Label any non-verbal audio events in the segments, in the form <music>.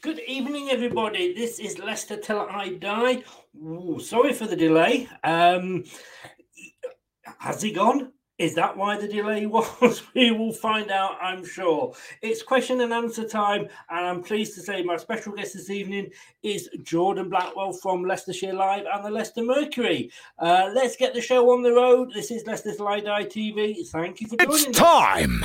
Good evening, everybody. This is Leicester Till I Die. Ooh, sorry for the delay. Um, has he gone? Is that why the delay <laughs> was? we will find out, I'm sure. It's question and answer time, and I'm pleased to say my special guest this evening is Jordan Blackwell from Leicestershire Live and the Leicester Mercury. Uh, let's get the show on the road. This is Leicester Till I Die TV. Thank you for joining It's time!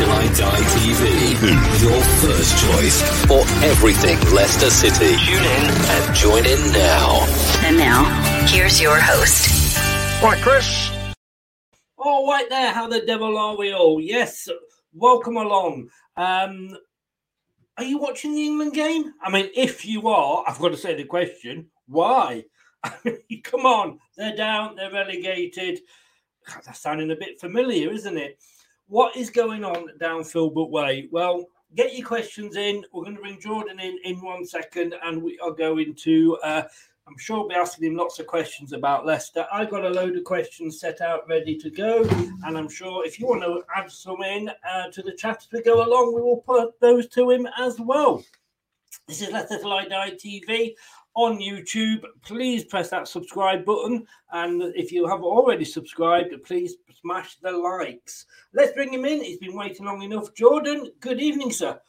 Till I Die TV, your first choice for everything Leicester City. Tune in and join in now. And now, here's your host. Right, Chris. All right, there. How the devil are we all? Yes, welcome along. Um, are you watching the England game? I mean, if you are, I've got to say the question: Why? <laughs> Come on, they're down, they're relegated. God, that's sounding a bit familiar, isn't it? What is going on down Filbert Way? Well, get your questions in. We're going to bring Jordan in in one second, and we are going to. Uh, I'm sure we'll be asking him lots of questions about Leicester. I've got a load of questions set out ready to go, and I'm sure if you want to add some in uh, to the chat as we go along, we will put those to him as well. This is Leicester Till I Die TV on YouTube, please press that subscribe button. And if you have already subscribed, please smash the likes. Let's bring him in. He's been waiting long enough. Jordan, good evening, sir.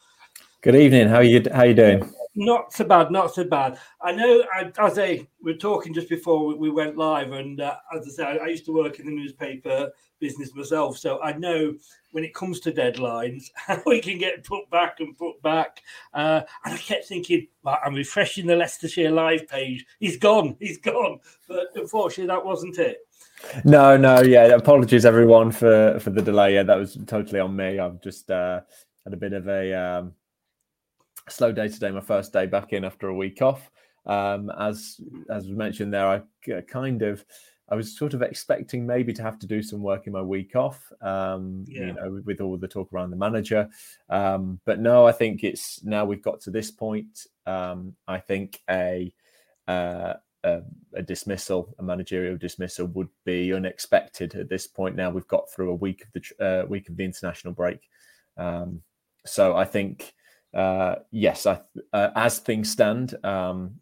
Good evening. How are you? How are you doing? Not so bad, not so bad. I know, I, as I we were talking just before we went live, and uh, as I said, I used to work in the newspaper business myself, so I know when it comes to deadlines <laughs> how we can get put back and put back. Uh, and I kept thinking, well, I'm refreshing the Leicestershire live page. He's gone, <laughs> he's gone. But unfortunately, that wasn't it. No, no, yeah. Apologies, everyone, for for the delay. Yeah, that was totally on me. I've just uh, had a bit of a um, slow day today. My first day back in after a week off. Um, as as we mentioned there, I kind of I was sort of expecting maybe to have to do some work in my week off, um, yeah. you know, with, all the talk around the manager. Um, but no, I think it's now we've got to this point. Um, I think a, uh, a, a dismissal, a managerial dismissal, would be unexpected at this point. Now we've got through a week of the uh, week of the international break, um, so I think uh, yes, I, uh, as things stand, um,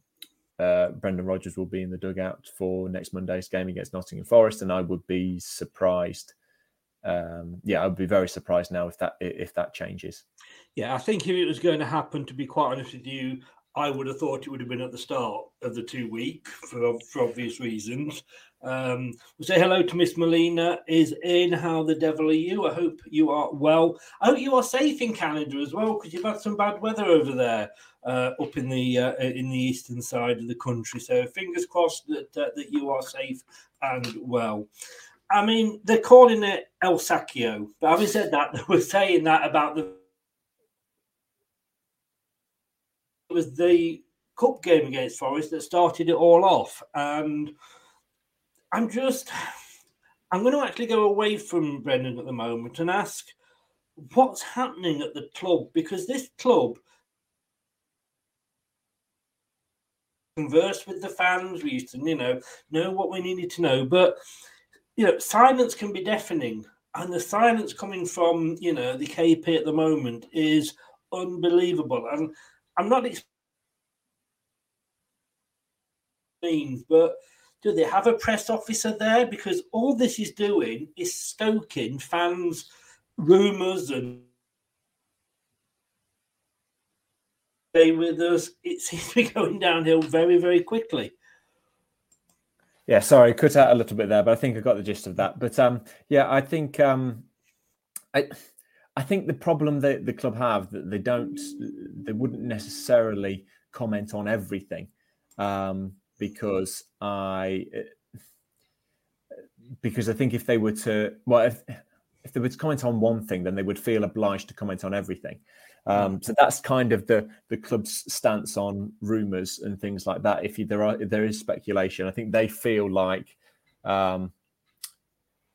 uh, Brendan Rodgers will be in the dugout for next Monday's game against Nottingham Forest, and I would be surprised. Um, yeah, I would be very surprised now if that if that changes. Yeah, I think if it was going to happen, to be quite honest with you, I would have thought it would have been at the start of the two week for, for obvious reasons. Um, we'll say hello to Miss Molina is in. How the devil are you? I hope you are well. I hope you are safe in Canada as well because you've had some bad weather over there uh, up in the uh, in the eastern side of the country. So fingers crossed that uh, that you are safe and well. I mean, they're calling it El Sacchio, but having said that, they <laughs> were saying that about the it was the cup game against Forest that started it all off, and I'm just, I'm going to actually go away from Brendan at the moment and ask what's happening at the club because this club converse with the fans. We used to, you know, know what we needed to know, but you know, silence can be deafening, and the silence coming from you know the KP at the moment is unbelievable. And I'm not means, but do they have a press officer there? Because all this is doing is stoking fans' rumours and stay with us. It <laughs> seems to be going downhill very, very quickly. Yeah, sorry, cut out a little bit there, but I think I got the gist of that. But um, yeah, I think um, I, I think the problem that the club have that they don't, they wouldn't necessarily comment on everything. Um, because I because I think if they were to well if if they were to comment on one thing, then they would feel obliged to comment on everything. Um, so that's kind of the the club's stance on rumours and things like that. If you, there are if there is speculation, I think they feel like, um,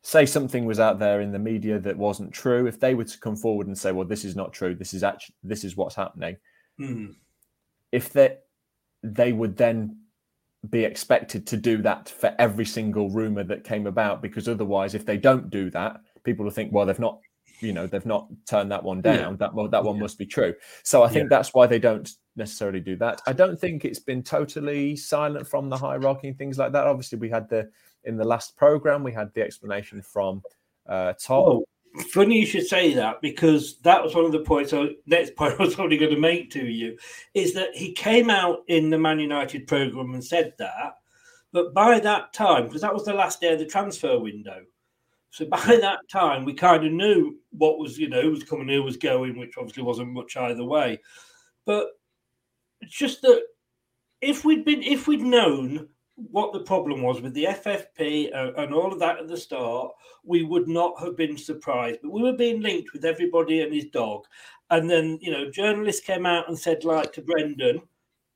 say something was out there in the media that wasn't true. If they were to come forward and say, "Well, this is not true. This is actually this is what's happening," mm. if they they would then be expected to do that for every single rumor that came about because otherwise if they don't do that people will think well they've not you know they've not turned that one down yeah. that one that one yeah. must be true so i think yeah. that's why they don't necessarily do that i don't think it's been totally silent from the hierarchy and things like that obviously we had the in the last program we had the explanation from uh tom oh, funny you should say that because that was one of the points. So next point I was probably going to make to you is that he came out in the Man United program and said that, but by that time, because that was the last day of the transfer window, so by that time we kind of knew what was you know who was coming, who was going, which obviously wasn't much either way. But it's just that if we'd been if we'd known what the problem was with the FFP and all of that at the start, we would not have been surprised. But we were being linked with everybody and his dog. And then, you know, journalists came out and said, like to Brendan,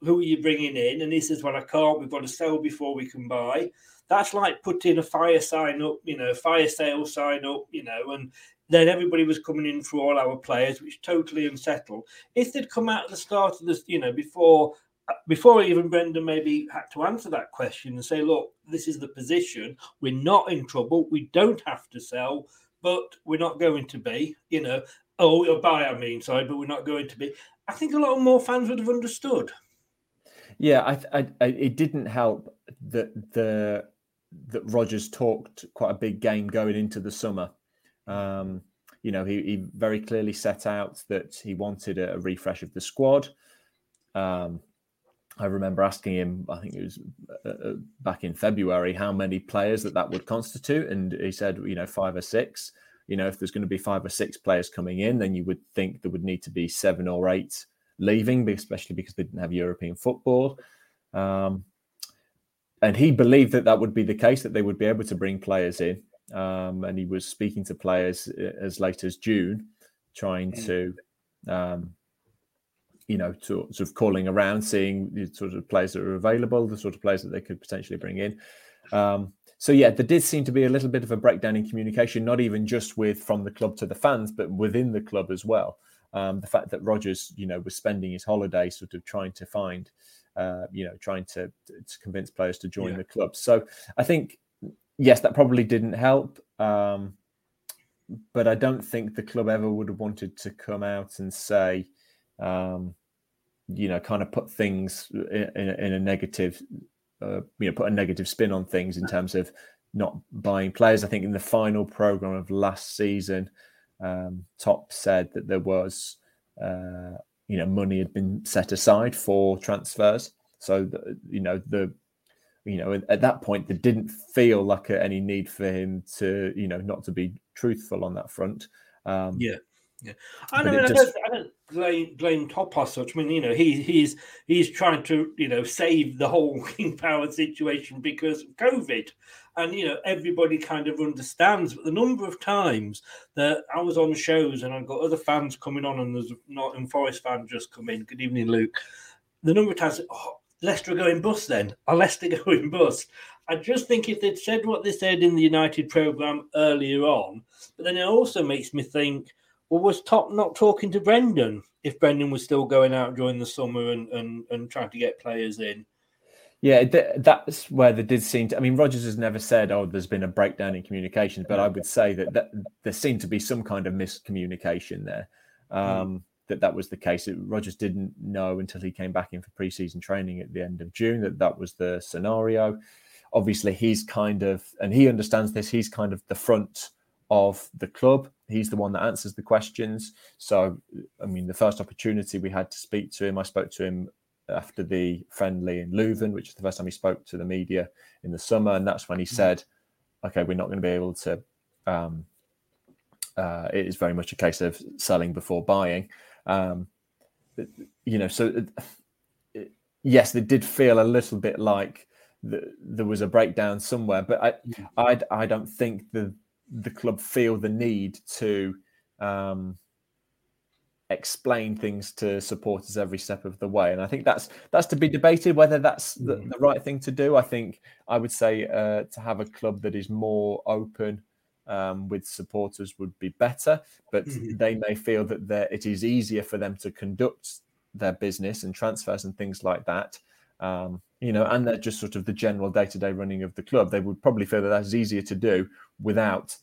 who are you bringing in? And he says, well, I can't. We've got to sell before we can buy. That's like putting a fire sign up, you know, fire sale sign up, you know, and then everybody was coming in for all our players, which totally unsettled. If they'd come out at the start of this, you know, before before even Brendan maybe had to answer that question and say, look, this is the position. We're not in trouble. We don't have to sell, but we're not going to be, you know, oh, we'll buy, I mean, sorry, but we're not going to be. I think a lot more fans would have understood. Yeah, I, I, I, it didn't help that the that Rodgers talked quite a big game going into the summer. Um, you know, he, he, very clearly set out that he wanted a, a refresh of the squad. Um, I remember asking him, I think it was uh, uh, back in February, how many players that that would constitute, and he said, you know, five or six. You know, if there's going to be five or six players coming in, then you would think there would need to be seven or eight leaving, especially because they didn't have European football. Um, and he believed that that would be the case, that they would be able to bring players in. Um, and he was speaking to players uh, as late as June, trying mm. to um, you know, to, sort of calling around, seeing the sort of players that are available, the sort of players that they could potentially bring in. Um, so yeah, there did seem to be a little bit of a breakdown in communication, not even just with from the club to the fans, but within the club as well. Um, the fact that Rodgers, you know, was spending his holiday sort of trying to find, uh, you know, trying to, to convince players to join yeah. the club. So I think, yes, that probably didn't help. Um, but I don't think the club ever would have wanted to come out and say, um, you know, kind of put things in, in, in a negative, uh, you know, put a negative spin on things in terms of not buying players. I think in the final program of last season, um, Top said that there was, uh, you know, money had been set aside for transfers. So, the, you know, the, you know, at that point, there didn't feel like any need for him to, you know, not to be truthful on that front. Um, yeah. Yeah, I, mean, I, just... don't, I don't blame blame Top as such. I mean, you know, he he's he's trying to you know save the whole <laughs> King Power situation because of COVID, and you know everybody kind of understands. But the number of times that I was on shows and I've got other fans coming on, and there's not in Forest fan just come in. Good evening, Luke. The number of times, oh, Leicester are going bust. Then are Leicester <laughs> going bust? I just think if they'd said what they said in the United program earlier on, but then it also makes me think well, was Top not talking to Brendan if Brendan was still going out during the summer and, and, and trying to get players in? Yeah, th- that's where there did seem to. I mean, Rodgers has never said, "Oh, there's been a breakdown in communication," but I would say that, that there seemed to be some kind of miscommunication there. Um, mm. That that was the case. Rodgers didn't know until he came back in for preseason training at the end of June that that was the scenario. Obviously, he's kind of, and he understands this. He's kind of the front of the club. He's the one that answers the questions. So, I mean, the first opportunity we had to speak to him, I spoke to him after the friendly in Leuven, which is the first time he spoke to the media in the summer. And that's when he mm. said, okay, we're not going to be able to. Um, uh, it is very much a case of selling before buying. Um, you know, so it, it, yes, it did feel a little bit like the, there was a breakdown somewhere, but I. I, I don't think the the club feel the need to um, explain things to supporters every step of the way. And I think that's that's to be debated whether that's the, mm. the right thing to do. I think I would say uh, to have a club that is more open um, with supporters would be better, but mm-hmm. they may feel that it is easier for them to conduct their business and transfers and things like that. Um, you know, and they're just sort of the general day-to-day running of the club. They would probably feel that that's easier to do without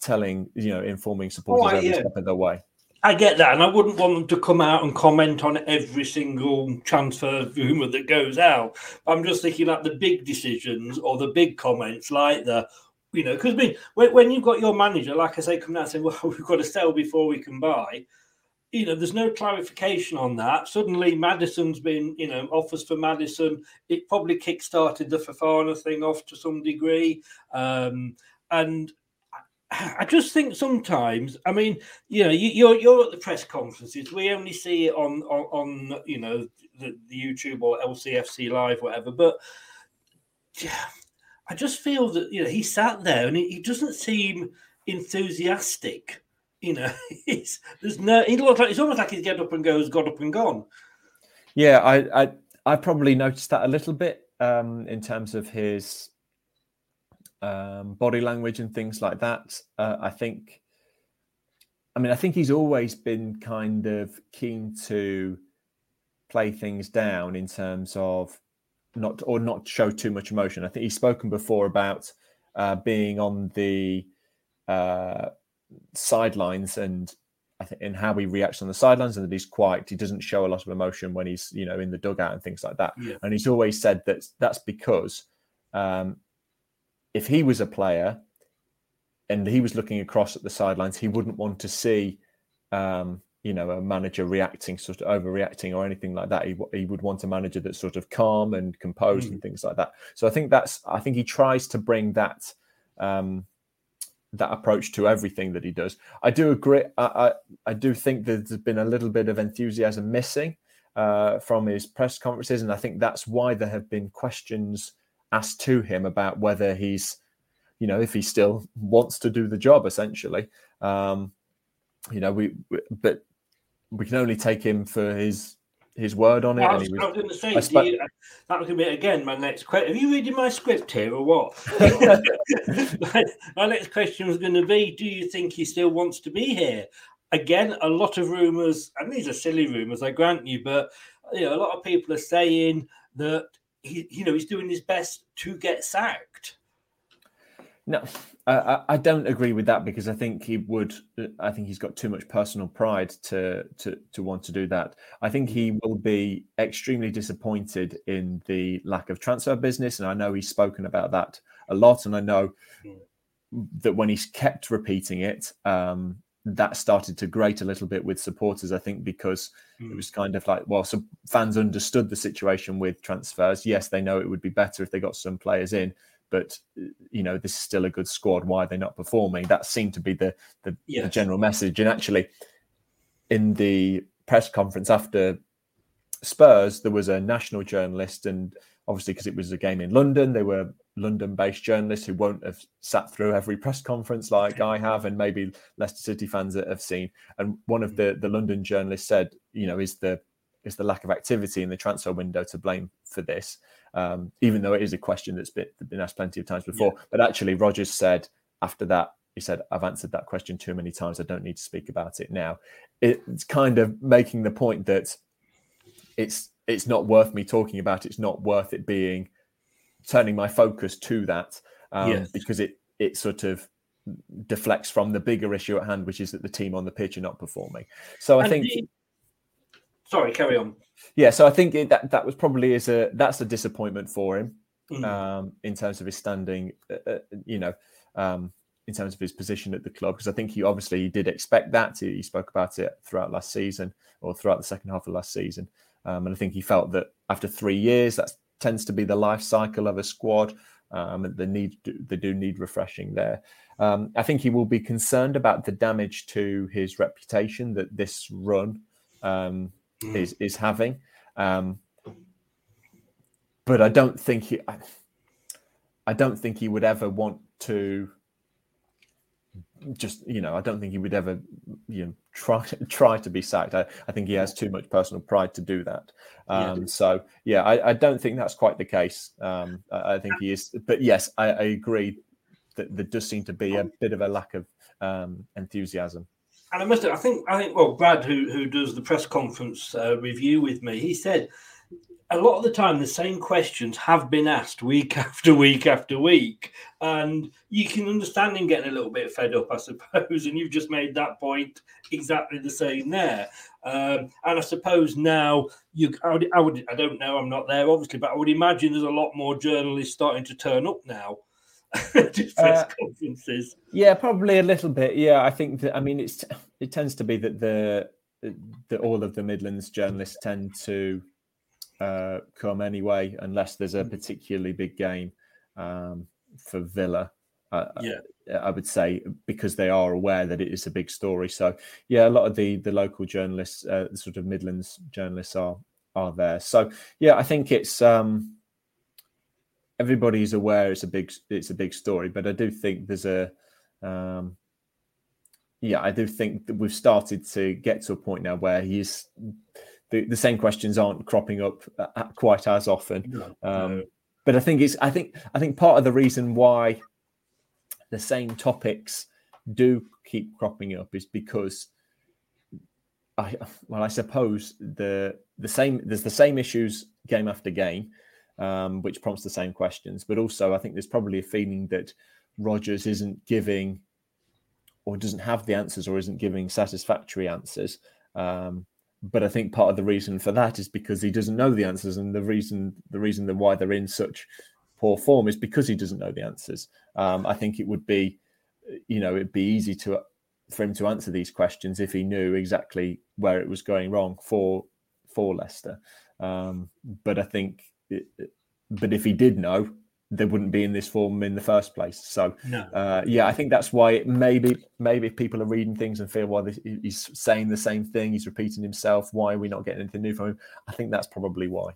telling, you know, informing supporters oh, every yeah. step of the way. I get that, and I wouldn't want them to come out and comment on every single transfer rumor that goes out. I'm just thinking like the big decisions or the big comments, like the, you know, because I mean, when, when you've got your manager, like I say, coming out and saying, "Well, <laughs> we've got to sell before we can buy," you know, there's no clarification on that. Suddenly, Maddison's been, you know, offers for Maddison. It probably kick-started the Fofana thing off to some degree. Um, and I just think sometimes, I mean, you know, you, are you're, you're at the press conferences. We only see it on on, on you know the, the, YouTube or LCFC Live, whatever. But yeah, I just feel that you know he sat there and he, he doesn't seem enthusiastic you know, <laughs> it's there's no. He looks like it's almost like he's get up and goes, got up and gone. Yeah, I I, I probably noticed that a little bit um, in terms of his um, body language and things like that. Uh, I think. I mean, I think he's always been kind of keen to play things down in terms of not or not show too much emotion. I think he's spoken before about uh, being on the uh, sidelines and I think in how he reacts on the sidelines and that he's quiet. He doesn't show a lot of emotion when he's you know in the dugout and things like that. Yeah. And he's always said that that's because um, if he was a player and he was looking across at the sidelines, he wouldn't want to see um, you know a manager reacting sort of overreacting or anything like that. He, he would want a manager that's sort of calm and composed Mm. and things like that. So I think that's I think he tries to bring that. Um, that approach to everything that he does. I do agree. I, I, I do think that there's been a little bit of enthusiasm missing uh, from his press conferences, and I think that's why there have been questions asked to him about whether he's, you know, if he still wants to do the job. Essentially, um, you know, we, we but we can only take him for his his word on it. I and was, was going to say, spe- you, that was going to be again my next question. Are you reading my script here or what? my, <laughs> <laughs> my next question was going to be: Do you think he still wants to be here? Again, a lot of rumours, and these are silly rumours, I grant you, but you know, a lot of people are saying that he, you know, he's doing his best to get sacked. No, I, I- don't agree with that because I think he would. I think he's got too much personal pride to to to want to do that. I think he will be extremely disappointed in the lack of transfer business, and I know he's spoken about that a lot. And I know that when he's kept repeating it, um, that started to grate a little bit with supporters. I think because it was kind of like, well, some fans understood the situation with transfers. Yes, they know it would be better if they got some players in, but you know, this is still a good squad. Why are they not performing? That seemed to be the the, the general message. And actually, in the press conference after Spurs, there was a national journalist, and obviously because it was a game in London, they were London-based journalists who won't have sat through every press conference like I have, and maybe Leicester City fans that have seen. And one of mm. the the London journalists said, you know, is the is the lack of activity in the transfer window to blame for this? Um, even though it is a question that's been, been asked plenty of times before. But actually, Rodgers said after that, he said, I've answered that question too many times. I don't need to speak about it now. It's kind of making the point that it's it's not worth me talking about. It's not worth it being turning my focus to that um, Yes. because it it sort of deflects from the bigger issue at hand, which is that the team on the pitch are not performing. So I And think do you- sorry, carry on. yeah, so I think it, that that was probably is a that's a disappointment for him Mm. um, in terms of his standing. Uh, uh, you know, um, in terms of his position at the club, because I think he obviously he did expect that. He, he spoke about it throughout last season or throughout the second half of last season, um, and I think he felt that after three years, that tends to be the life cycle of a squad. Um, they need they do need refreshing there. Um, I think he will be concerned about the damage to his reputation that this run um, is is having. Um, but I don't think he, I, I don't think he would ever want to. Just you know, I don't think he would ever, you know, try <laughs> try to be sacked. I, I think he has too much personal pride to do that. Yeah. Um, So yeah, I, I don't think that's quite the case. Um, I, I think he is, but yes, I, I agree that there does seem to be a bit of a lack of um, enthusiasm. And I must, I think, I think, well, Brad, who who does the press conference uh, review with me, he said a lot of the time the same questions have been asked week <laughs> after week after week, and you can understand him getting a little bit fed up, I <laughs> suppose. And you've just made that point exactly the same there. Um, and I suppose now you, I would, I would, I don't know, I'm not there obviously, but I would imagine there's a lot more journalists starting to turn up now <laughs> press Uh, conferences. Yeah, probably a little bit. Yeah, I think that. I mean, it's it tends to be that the that all of the Midlands journalists tend to uh, come anyway, unless there's a particularly big game um, for Villa. Uh, Yeah. I would say because they are aware that it is a big story. So yeah, a lot of the the local journalists, uh, sort of Midlands journalists, are are there. So yeah, I think it's. um everybody's aware it's a big it's a big story but i do think there's a um yeah i do think that we've started to get to a point now where he's the, the same questions aren't cropping up uh, quite as often. Um but i think it's i think i think part of the reason why the same topics do keep cropping up is because I well, I suppose the the same there's the same issues game after game, um, which prompts the same questions. But also, I think there's probably a feeling that Rodgers isn't giving or doesn't have the answers or isn't giving satisfactory answers. Um, but I think part of the reason for that is because he doesn't know the answers, and the reason the reason that why they're in such poor form is because he doesn't know the answers. Um, I think it would be, you know, it'd be easy to for him to answer these questions if he knew exactly where it was going wrong for for Leicester. Um, but I think, it, but if he did know, they wouldn't be in this form in the first place. So, no. uh, yeah, I think that's why maybe maybe if people are reading things and feel well, this, he's saying the same thing, he's repeating himself. Why are we not getting anything new from him? I think that's probably why.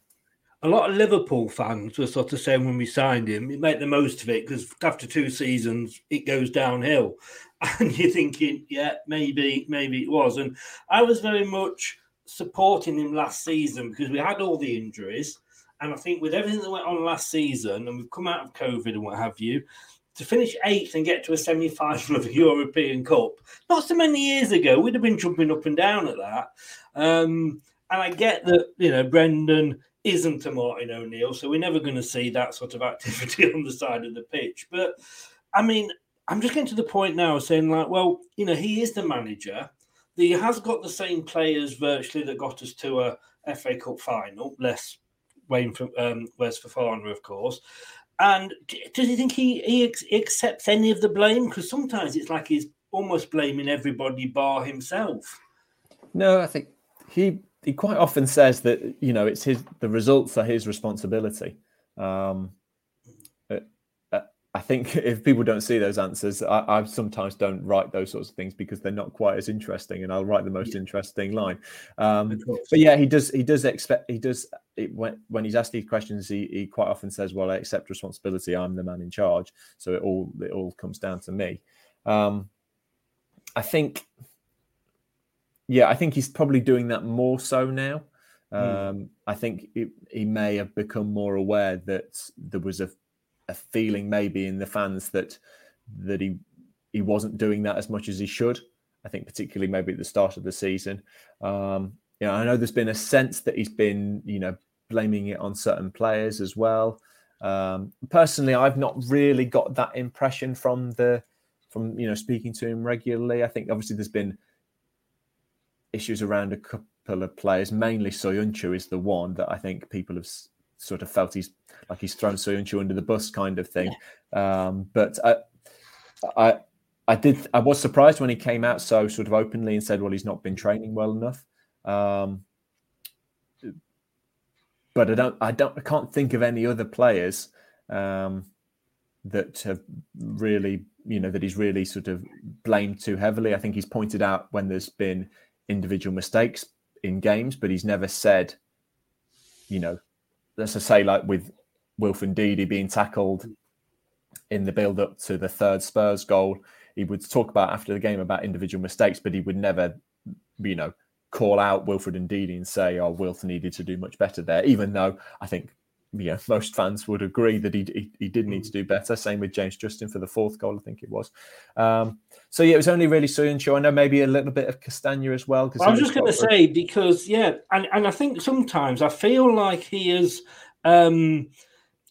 A lot of Liverpool fans were sort of saying when we signed him, make the most of it because after two seasons it goes downhill, <laughs> and you're thinking, yeah, maybe maybe it was. And I was very much supporting him last season because we had all the injuries and I think with everything that went on last season, and we've come out of COVID and what have you, to finish eighth and get to a semi final of a European Cup, not so many years ago, we'd have been jumping up and down at that. Um, and I get that, you know, Brendan isn't a Martin O'Neill, so we're never going to see that sort of activity <laughs> on the side of the pitch. But I mean, I'm just getting to the point now of saying, like, well, you know, he is the manager. He has got the same players virtually that got us to a FA Cup final, less Wayne for um, Wes Fofana, of course. And does he think he, he accepts any of the blame? Because sometimes it's like he's almost blaming everybody bar himself. No, I think he he quite often says that you know it's his the results are his responsibility. Um, I think <laughs> if people don't see those answers, I, I, sometimes don't write those sorts of things because they're not quite as interesting, and I'll write the most yeah. interesting line. Um, but yeah, he does. He does expect. He does. It, when when he's asked these questions, he, he quite often says, "Well, I accept responsibility. I'm the man in charge." So it all it all comes down to me. Um, I think. Yeah, I think he's probably doing that more so now. Hmm. Um, mm. I think it, he may have become more aware that there was a a feeling maybe in the fans that that he he wasn't doing that as much as he should. I think particularly maybe at the start of the season. Um, you know, I know there's been a sense that he's been you know blaming it on certain players as well. Um, personally, I've not really got that impression from the from you know speaking to him regularly. I think obviously there's been issues around a couple of players, mainly Soyuncu is the one that I think people have sort of felt he's like he's thrown Soyuncu under the bus kind of thing. Yeah. Um, but I, I, I did. I was surprised when he came out so sort of openly and said, "Well, he's not been training well enough." Um, but I don't. I don't. I can't think of any other players um, that have really, you know, that he's really sort of blamed too heavily. I think he's pointed out when there's been individual mistakes in games, but he's never said, you know, let's just say like with Wilfred Ndidi being tackled in the build up to the third Spurs goal, he would talk about after the game about individual mistakes, but he would never, you know, call out Wilfred Ndidi and say, "Oh, Wilf needed to do much better there." Even though I think, know, most fans would agree that he he, he did need to do better. Same with James Justin for the fourth goal, I think it was. Um, so yeah, it was only really Soyuncu. I know maybe a little bit of Castagna as well. well I was just going to say because yeah, and and I think sometimes I feel like he is. Um,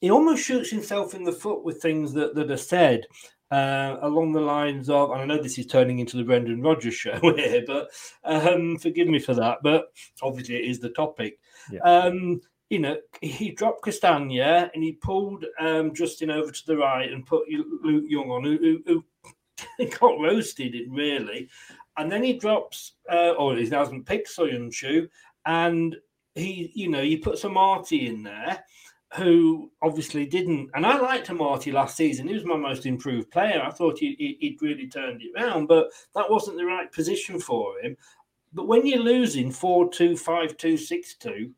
he almost shoots himself in the foot with things that, that are said uh, along the lines of, and I know this is turning into the Brendan Rodgers show <laughs> here, but um, forgive me for that. But obviously, it is the topic. Yeah. Um, you know, he dropped Castagna and he pulled um, Justin over to the right and put Luke Young on, who, who, who <laughs> got roasted, it really. And then he drops, uh, or he hasn't picked Soyuncu, and he, you know, he puts Amartey in there who obviously didn't. And I liked Amartey last season. He was my most improved player. I thought he, would really turned it around, but that wasn't the right position for him. But when you're losing 4 2, 5 2, 6 2,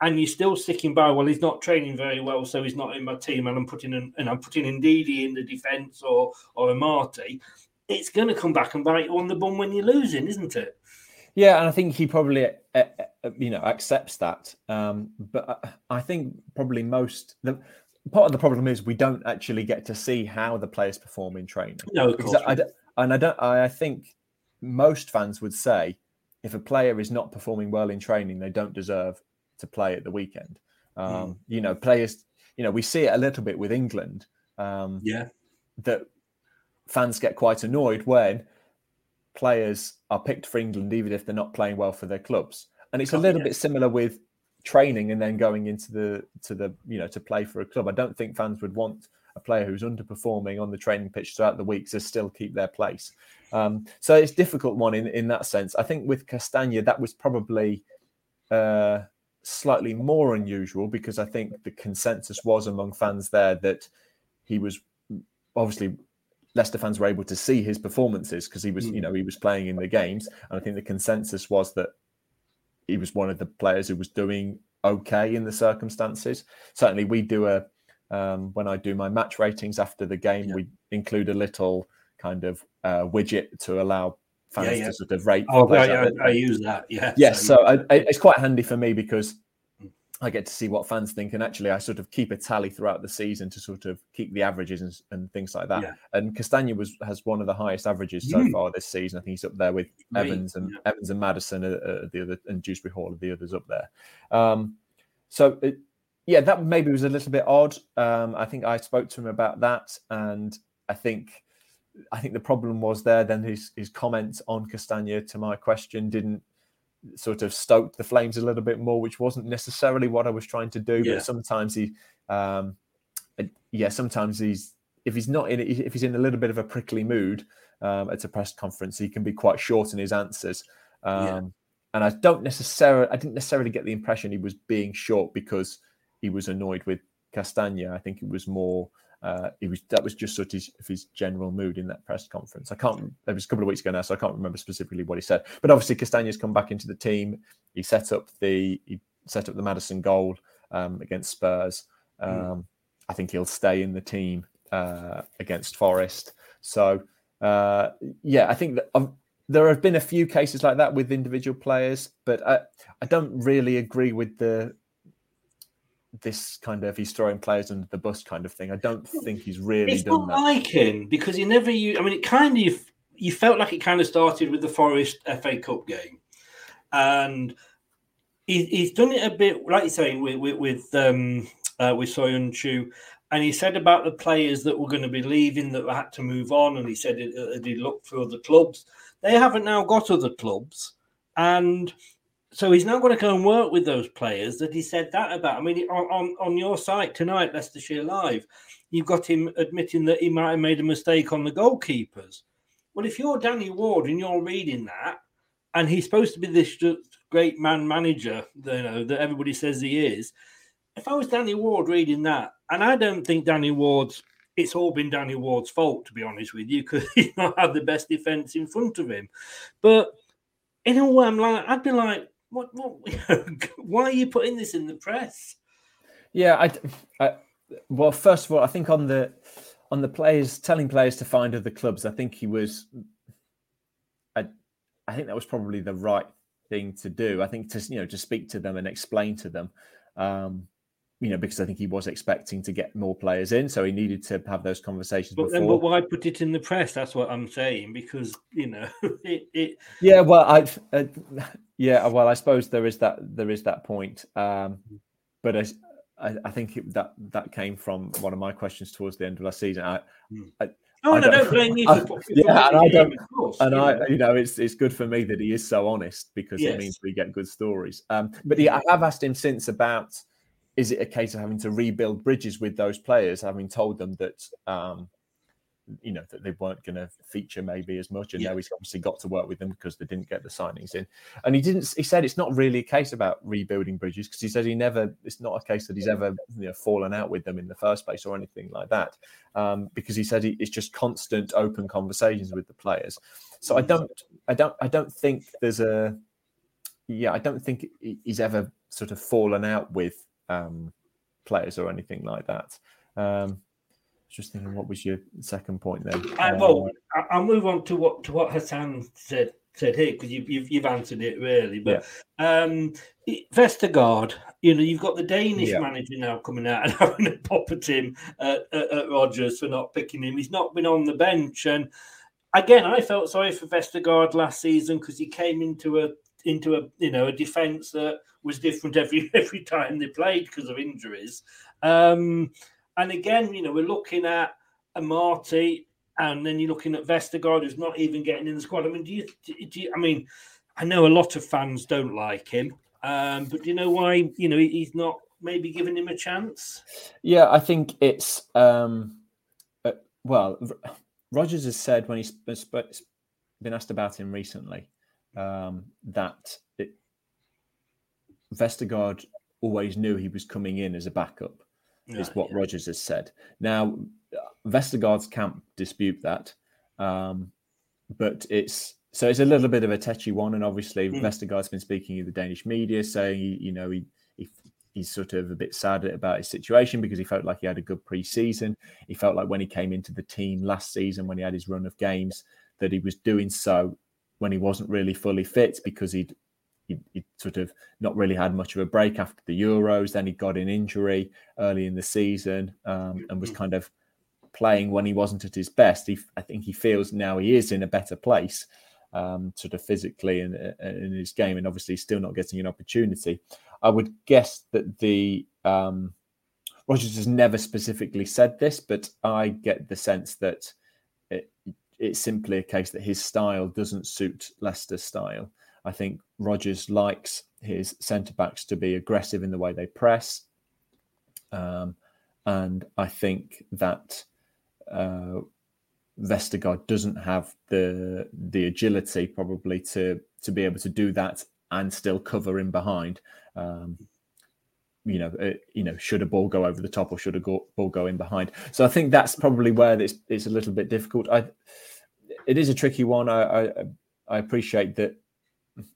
and you're still sticking by, well, he's not training very well, so he's not in my team, and I'm putting in, and I'm putting Ndidi in the defence or or Amartey, it's going to come back and bite you on the bum when you're losing, isn't it? Yeah, and I think he probably, uh, uh, you know, accepts that. Um, but I think probably most the part of the problem is we don't actually get to see how the players perform in training. No, of course. I, I, and I don't. I think most fans would say if a player is not performing well in training, they don't deserve to play at the weekend. Um, mm. You know, players. You know, we see it a little bit with England. Um, yeah, that fans get quite annoyed when players are picked for England even if they're not playing well for their clubs. And it's a little bit similar with training and then going into the to the you know to play for a club. I don't think fans would want a player who's underperforming on the training pitch throughout the week to still keep their place. Um, so it's a difficult one in in that sense. I think with Castagna that was probably uh, slightly more unusual because I think the consensus was among fans there that he was obviously Leicester fans were able to see his performances because he was, mm. you know, he was playing in the games. And I think the consensus was that he was one of the players who was doing okay in the circumstances. Certainly, we do a um, when I do my match ratings after the game, yeah. we include a little kind of uh, widget to allow fans yeah, yeah. to sort of rate. Oh, I, I, I, use that. Yeah. Yes, so, so I, it's quite handy for me because I get to see what fans think, and actually, I sort of keep a tally throughout the season to sort of keep the averages and, and things like that. Yeah. And Castagna was has one of the highest averages so mm. far this season. I think he's up there with Evans and yeah. Evans and Maddison, uh, uh, the other, and Dewsbury Hall are the others up there. Um, so it, yeah, that maybe was a little bit odd. Um, I think I spoke to him about that, and I think I think the problem was there. Then his his comments on Castagna to my question didn't sort of stoke the flames a little bit more, which wasn't necessarily what I was trying to do. Yeah. But sometimes he, um, yeah, sometimes he's if he's not in if he's in a little bit of a prickly mood um, at a press conference, he can be quite short in his answers. Um, yeah. And I don't necessarily, I didn't necessarily get the impression he was being short because he was annoyed with Castagna. I think it was more uh, he was that was just sort of his, his, general mood in that press conference. I can't. It was a couple of weeks ago now, so I can't remember specifically what he said. But obviously, Castagna's come back into the team. He set up the he set up the Maddison goal um, against Spurs. Hmm. Um, mm. I think he'll stay in the team uh, against Forest. So uh, yeah, I think that um, there have been a few cases like that with individual players, but I, I don't really agree with the this kind of he's throwing players under the bus kind of thing. I don't think he's really it's done not that. like him because he never. You, I mean, it kind of you felt like it kind of started with the Forest FA Cup game, and he, he's done it a bit like you're saying with with with, um, uh, with Soyuncu. And he said about the players that were going to be leaving that had to move on, and he said it, it, he looked for other clubs. They haven't now got other clubs, and so he's now going to go and work with those players that he said that about. I mean, on, on, on your site tonight, Leicestershire Live, you've got him admitting that he might have made a mistake on the goalkeepers. Well, if you're Danny Ward and you're reading that, and he's supposed to be this great man manager, you know, that everybody says he is. If I was Danny Ward reading that, and I don't think Danny Ward's it's all been Danny Ward's fault, to be honest with you, because <laughs> he's not had the best defence in front of him. But in a way, I'm like, I'd be like, what, what, <laughs> why are you putting this in the press? Yeah, I, I, well, first of all, I think on the on the players telling players to find other clubs, I think he was, I, I think that was probably the right thing to do. I think to you know to speak to them and explain to them. Um, you know, because I think he was expecting to get more players in, so he needed to have those conversations. But before. then, but why put it in the press? That's what I'm saying because you know <laughs> it. it... Yeah, well, I, uh, yeah, well, I suppose there is that there is that point, um, but I, I, think it, that that came from one of my questions towards the end of last season. I, hmm. I Oh, I no, don't, blame <laughs> you. For, yeah, and I don't. Course, and I, know. you know, it's it's good for me that he is so honest because yes. it means we get good stories. Um, but yeah, I have asked him since about is it a case of having to rebuild bridges with those players, having told them that um, you know that they weren't going to feature maybe as much, and yeah. now he's obviously got to work with them because they didn't get the signings in. And he didn't. He said it's not really a case about rebuilding bridges because he says he never. It's not a case that he's ever you know fallen out with them in the first place or anything like that. Um, because he said he, it's just constant open conversations with the players. So I don't. I don't. I don't think there's a. Yeah, I don't think he's ever sort of fallen out with um, players or anything like that. Um, just thinking, what was your second point then? I, well, uh, I'll move on to what to what Hassan said said here because you, you've you've answered it really. But yeah. um, Vestergaard, you know, you've got the Danish yeah. manager now coming out and <laughs> having a pop at him at, at, at Rodgers for not picking him. He's not been on the bench, and again, I felt sorry for Vestergaard last season because he came into a into a you know a defence that was different every <laughs> every time they played because of injuries. Um, and again, you know, we're looking at Amartey and then you're looking at Vestergaard, who's not even getting in the squad. I mean, do you? Do you I mean, I know a lot of fans don't like him, um, but do you know why? You know, he's not maybe giving him a chance. Yeah, I think it's um, uh, well, Rodgers has said when he's been asked about him recently um, that it, Vestergaard always knew he was coming in as a backup. Yeah, is what yeah. Rodgers has said. Now, Vestergaard's camp dispute that, um, but it's so it's a little bit of a tetchy one. And obviously, mm. Vestergaard's been speaking in the Danish media, saying he, you know he, he he's sort of a bit sad about his situation because he felt like he had a good pre-season. He felt like when he came into the team last season, when he had his run of games, that he was doing so when he wasn't really fully fit because he'd he'd, he'd, sort of not really had much of a break after the Euros. Then he got an injury early in the season um, and was mm-hmm. kind of playing when he wasn't at his best. He, I think he feels now he is in a better place, um, sort of physically in, in his game, and obviously still not getting an opportunity. I would guess that the um, Rodgers has never specifically said this, but I get the sense that it, it's simply a case that his style doesn't suit Leicester's style. I think Rodgers likes his centre backs to be aggressive in the way they press. Um, and I think that uh, Vestergaard doesn't have the the agility probably to to be able to do that and still cover in behind. Um, you know, uh, you know, should a ball go over the top or should a go, ball go in behind? So I think that's probably where it's it's a little bit difficult. I, it is a tricky one. I I, I appreciate that.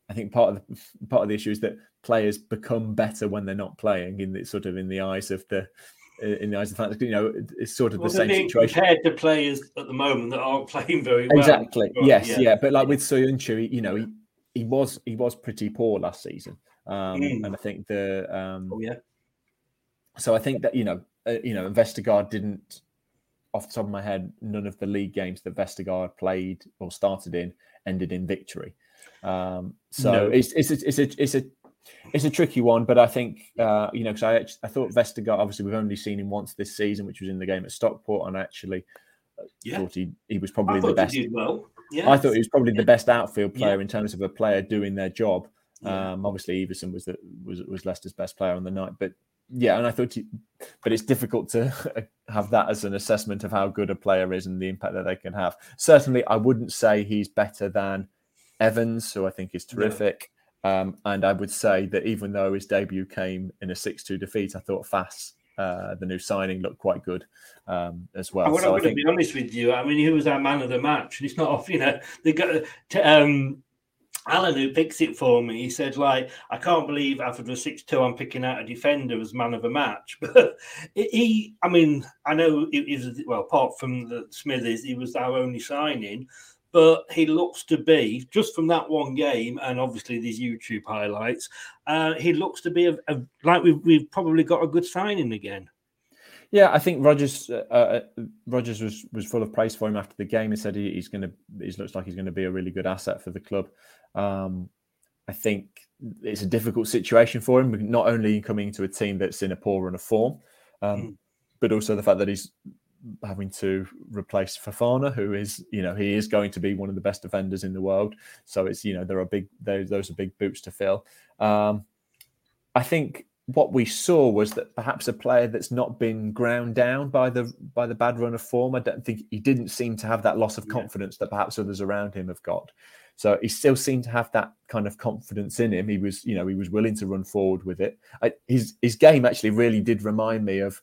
I think part of the part of the issue is that players become better when they're not playing in the sort of in the eyes of the in the eyes of fans. You know, it's sort of well, the same situation. Compared to players at the moment that aren't <laughs> playing very well. Exactly. Yes. Yeah. yeah. But like with Soyuncu, you know, he, he was he was pretty poor last season, um, mm. and I think the um, oh yeah. So I think that you know uh, you know Vestergaard didn't off the top of my head none of the league games that Vestergaard played or started in ended in victory. Um, so no. it's it's a, it's a it's a it's a tricky one, but I think uh, you know because I I thought Vestergaard obviously we've only seen him once this season, which was in the game at Stockport, and I actually uh, yeah. thought he he was probably the best. well. Yes. I thought he was probably the best outfield player yeah. in terms of a player doing their job. Yeah. Um, obviously, Iversen was the was was Leicester's best player on the night, but yeah, and I thought, he, but it's difficult to <laughs> have that as an assessment of how good a player is and the impact that they can have. Certainly, I wouldn't say he's better than Evans, who I think is terrific. Um, and I would say that even though his debut came in a 6 2 defeat, I thought Faes, uh, the new signing, looked quite good um, as well. I so going to be honest with you. I mean, he was our man of the match. And it's not off, <laughs> you know, they got. Um, Alan, who picks it for me, he said, like, I can't believe after the 6 2, I'm picking out a defender as man of a match. <laughs> But he, I mean, I know he was, well, apart from the Smithies, he was our only signing but he looks to be just from that one game and obviously these YouTube highlights. Uh, he looks to be a, a, like we've, we've probably got a good signing again. Yeah, I think Rodgers uh, uh, Rodgers was was full of praise for him after the game. He said he, he's going to he looks like he's going to be a really good asset for the club. Um, I think it's a difficult situation for him, not only coming to a team that's in a poor run of form, um, mm. but also the fact that he's having to replace Fofana, who is, you know, he is going to be one of the best defenders in the world. So it's, you know, there are big, those are big boots to fill. Um, I think what we saw was that perhaps a player that's not been ground down by the by the bad run of form. I don't think he didn't seem to have that loss of confidence yeah. that perhaps others around him have got. So he still seemed to have that kind of confidence in him. He was, you know, he was willing to run forward with it. I, his his game actually really did remind me of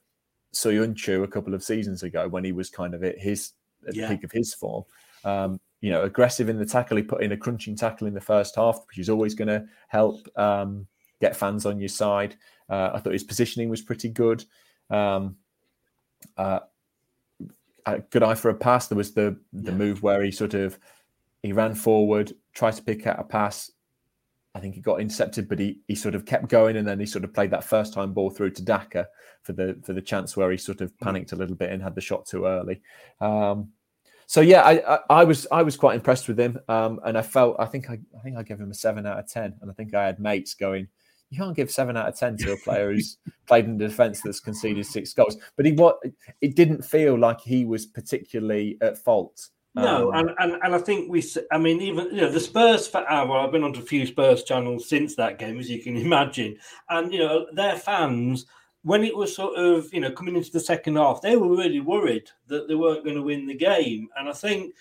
Soyuncu a couple of seasons ago when he was kind of at his at yeah. the peak of his form. Um, you know, aggressive in the tackle. He put in a crunching tackle in the first half, which is always going to help um, get fans on your side. Uh, I thought his positioning was pretty good. Um, uh, good eye for a pass. There was the the yeah. move where he sort of he ran forward, tried to pick out a pass, I think he got intercepted, but he he sort of kept going, and then he sort of played that first time ball through to Daka for the for the chance where he sort of panicked a little bit and had the shot too early. Um, so yeah, I, I, I was I was quite impressed with him, um, and I felt I think I, I think I gave him a seven out of ten, and I think I had mates going, you can't give seven out of ten to a player who's played in the defence that's conceded six goals. But he what it didn't feel like he was particularly at fault. No, um, and, and and I think we, I mean, even you know, the Spurs for uh, well, I've been on a few Spurs channels since that game, as you can <laughs> imagine, and you know, their fans when it was sort of you know coming into the second half, they were really worried that they weren't going to win the game, and I think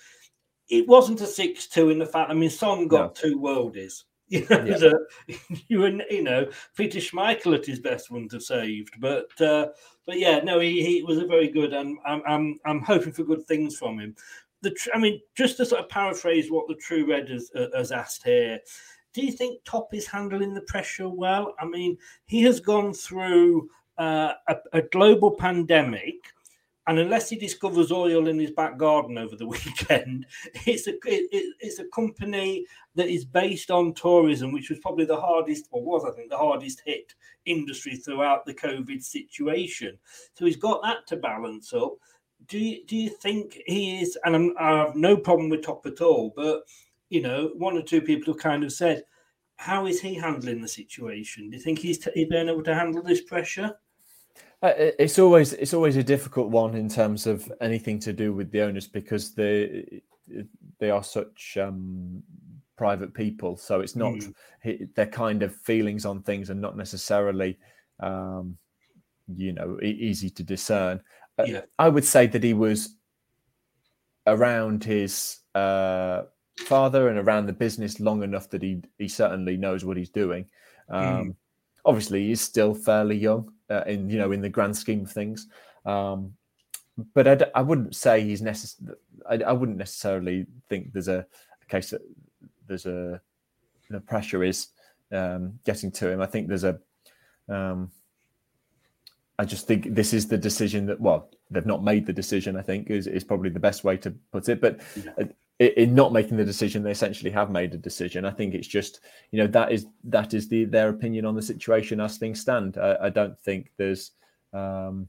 it wasn't a six-two in the fact. I mean, Son got no. two worldies. <laughs> You know, yeah. <laughs> you were, you know, Peter Schmeichel at his best wouldn't have saved, but uh, but yeah, no, he, he was a very good, and I'm I'm I'm hoping for good things from him. The I mean, just to sort of paraphrase what the True Red has, uh, has asked here, do you think Top is handling the pressure well? I mean, he has gone through uh, a, a global pandemic and unless he discovers oil in his back garden over the <laughs> weekend, it's a it, it's a company that is based on tourism, which was probably the hardest, or was I think the hardest hit industry throughout the COVID situation. So he's got that to balance up. Do you do you think he is? And I'm, I have no problem with Top at all, but you know, one or two people have kind of said, how is he handling the situation? Do you think he's, t- he's been able to handle this pressure? Uh, it's always it's always a difficult one in terms of anything to do with the owners because they they are such um, private people. So it's not mm. their kind of feelings on things are not necessarily um, you know easy to discern. Uh, yeah. I would say that he was around his uh, father and around the business long enough that he he certainly knows what he's doing. Um, mm. Obviously, he's still fairly young uh, in you know in the grand scheme of things. Um, but I, I wouldn't say he's necessary. I, I, wouldn't necessarily think there's a, a case that there's a the pressure is um, getting to him. I think there's a. Um, I just think this is the decision that well they've not made the decision. I think is is probably the best way to put it. But yeah in not making the decision, they essentially have made a decision. I think it's just, you know, that is that is the their opinion on the situation as things stand. I, I don't think there's, um,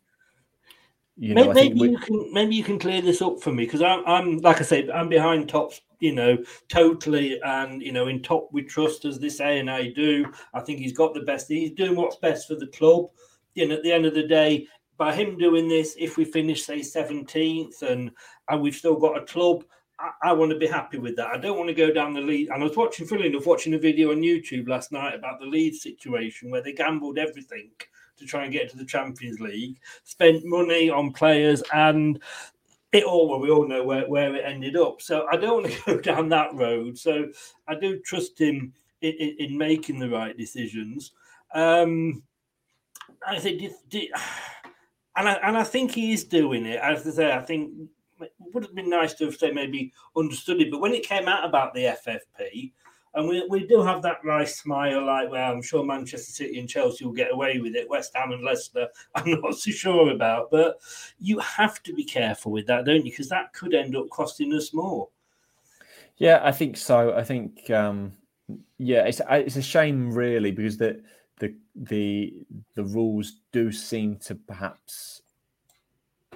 you know, maybe, maybe we... you can maybe you can clear this up for me because I'm, I'm like I said, I'm behind tops, you know, totally, and you know, in top we trust as this A and A do. I think he's got the best. He's doing what's best for the club. You know, at the end of the day, by him doing this, if we finish say 17th and and we've still got a club I, I, want to be happy with that. I don't want to go down the lead. And I was watching, fully enough, watching a video on YouTube last night about the lead situation where they gambled everything to try and get to the Champions League, spent money on players, and it all well, we all know where, where it ended up. So I don't want to <laughs> go down that road. So I do trust him in, in, in making the right decisions. Um, I think, <sighs> and I, and I think he is doing it. As I say, I think would have been nice to have say maybe understood it. But when it came out about the FFP, and we, we do have that nice smile, like, well, I'm sure Manchester City and Chelsea will get away with it. West Ham and Leicester, <laughs> I'm not so sure about. But you have to be careful with that, don't you? Because that could end up costing us more. Yeah, I think so. I think, um, yeah, it's it's a shame, really, because the the the the rules do seem to perhaps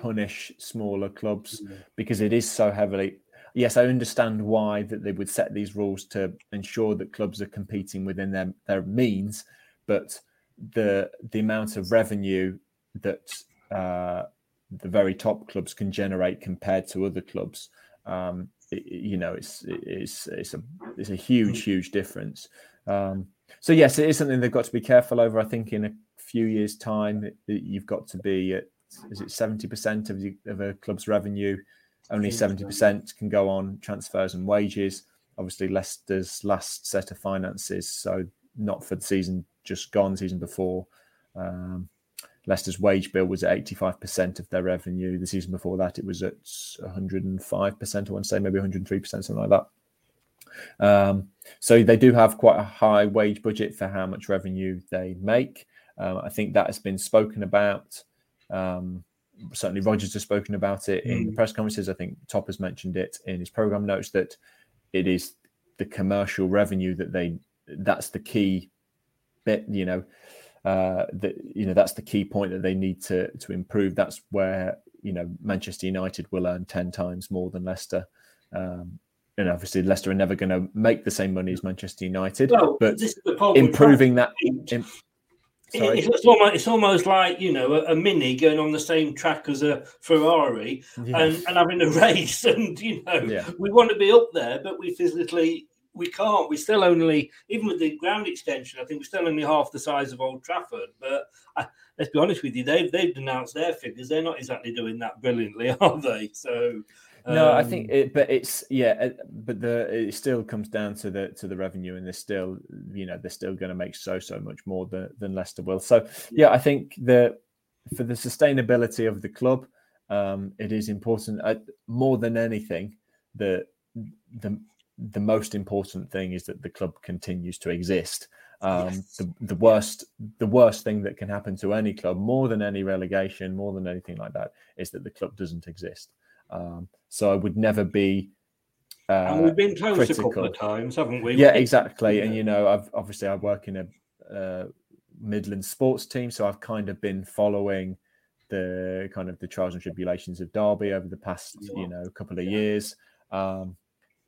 punish smaller clubs yeah. because it is so heavily. Yes, I understand why that they would set these rules to ensure that clubs are competing within their, their means, but the the amount of revenue that uh, the very top clubs can generate compared to other clubs, um, it, you know, it's it's it's a it's a huge huge difference. Um, so yes, it is something they've got to be careful over. I think in a few years' time, you've got to be at is it seventy percent of the, of a club's revenue? Only seventy percent can go on transfers and wages. Obviously, Leicester's last set of finances, so not for the season just gone, season before. Um, Leicester's wage bill was at 85% of their revenue. The season before that, it was at 105%, I want to say, maybe 103%, something like that. Um, so they do have quite a high wage budget for how much revenue they make. Um, I think that has been spoken about. Um, certainly, Rodgers has spoken about it in the press conferences. I think Top has mentioned it in his program notes that it is the commercial revenue that they that's the key bit. You know, uh, that you know that's the key point that they need to to improve. That's where you know Manchester United will earn ten times more than Leicester. Um, and obviously Leicester are never going to make the same money as Manchester United, Well, but this is the problem improving that. Sorry. It's, almost, it's almost like you know a, a mini going on the same track as a Ferrari Yeah. and, and having a <laughs> race, and you know Yeah. we want to be up there, but we physically we can't. We're still only even with the ground extension. I think we're still only half the size of Old Trafford. But uh, let's be honest with you, they've they've announced their figures. They're not exactly doing that brilliantly, <laughs> are they? So No, I um, think it, but it's yeah, uh, but the it still comes down to the to the revenue, and they're still you know they're still going to make so so much more than than Leicester will. So yeah, I think the for the sustainability of the club, um, it is important uh, more than anything. The the the most important thing is that the club continues to exist. Um, the, the worst the worst thing that can happen to any club, more than any relegation, more than anything like that, is that the club doesn't exist. Um, so I would never be. Uh, and we've been close a critical. couple of times, haven't we? Yeah, exactly. And you know, I've obviously I work in a uh, Midland sports team, so I've kind of been following the kind of the trials and tribulations of Derby over the past you know couple of years. Um,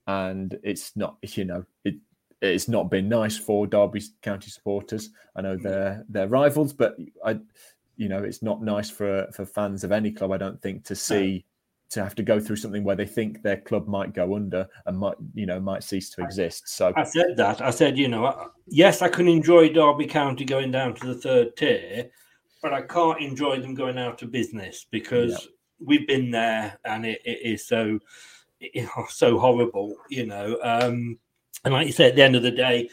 and it's not, you know, it it's not been nice for Derby County supporters. I know they're they're rivals, but I, you know, it's not nice for for fans of any club. I don't think to see to have to go through something where they think their club might go under and might you know might cease to exist. So I said that. I said, you know, yes, I can enjoy Derby County going down to the third tier, but I can't enjoy them going out of business because we've been there and it, it is so it- so horrible, you know. Um, and like you said, at the end of the day,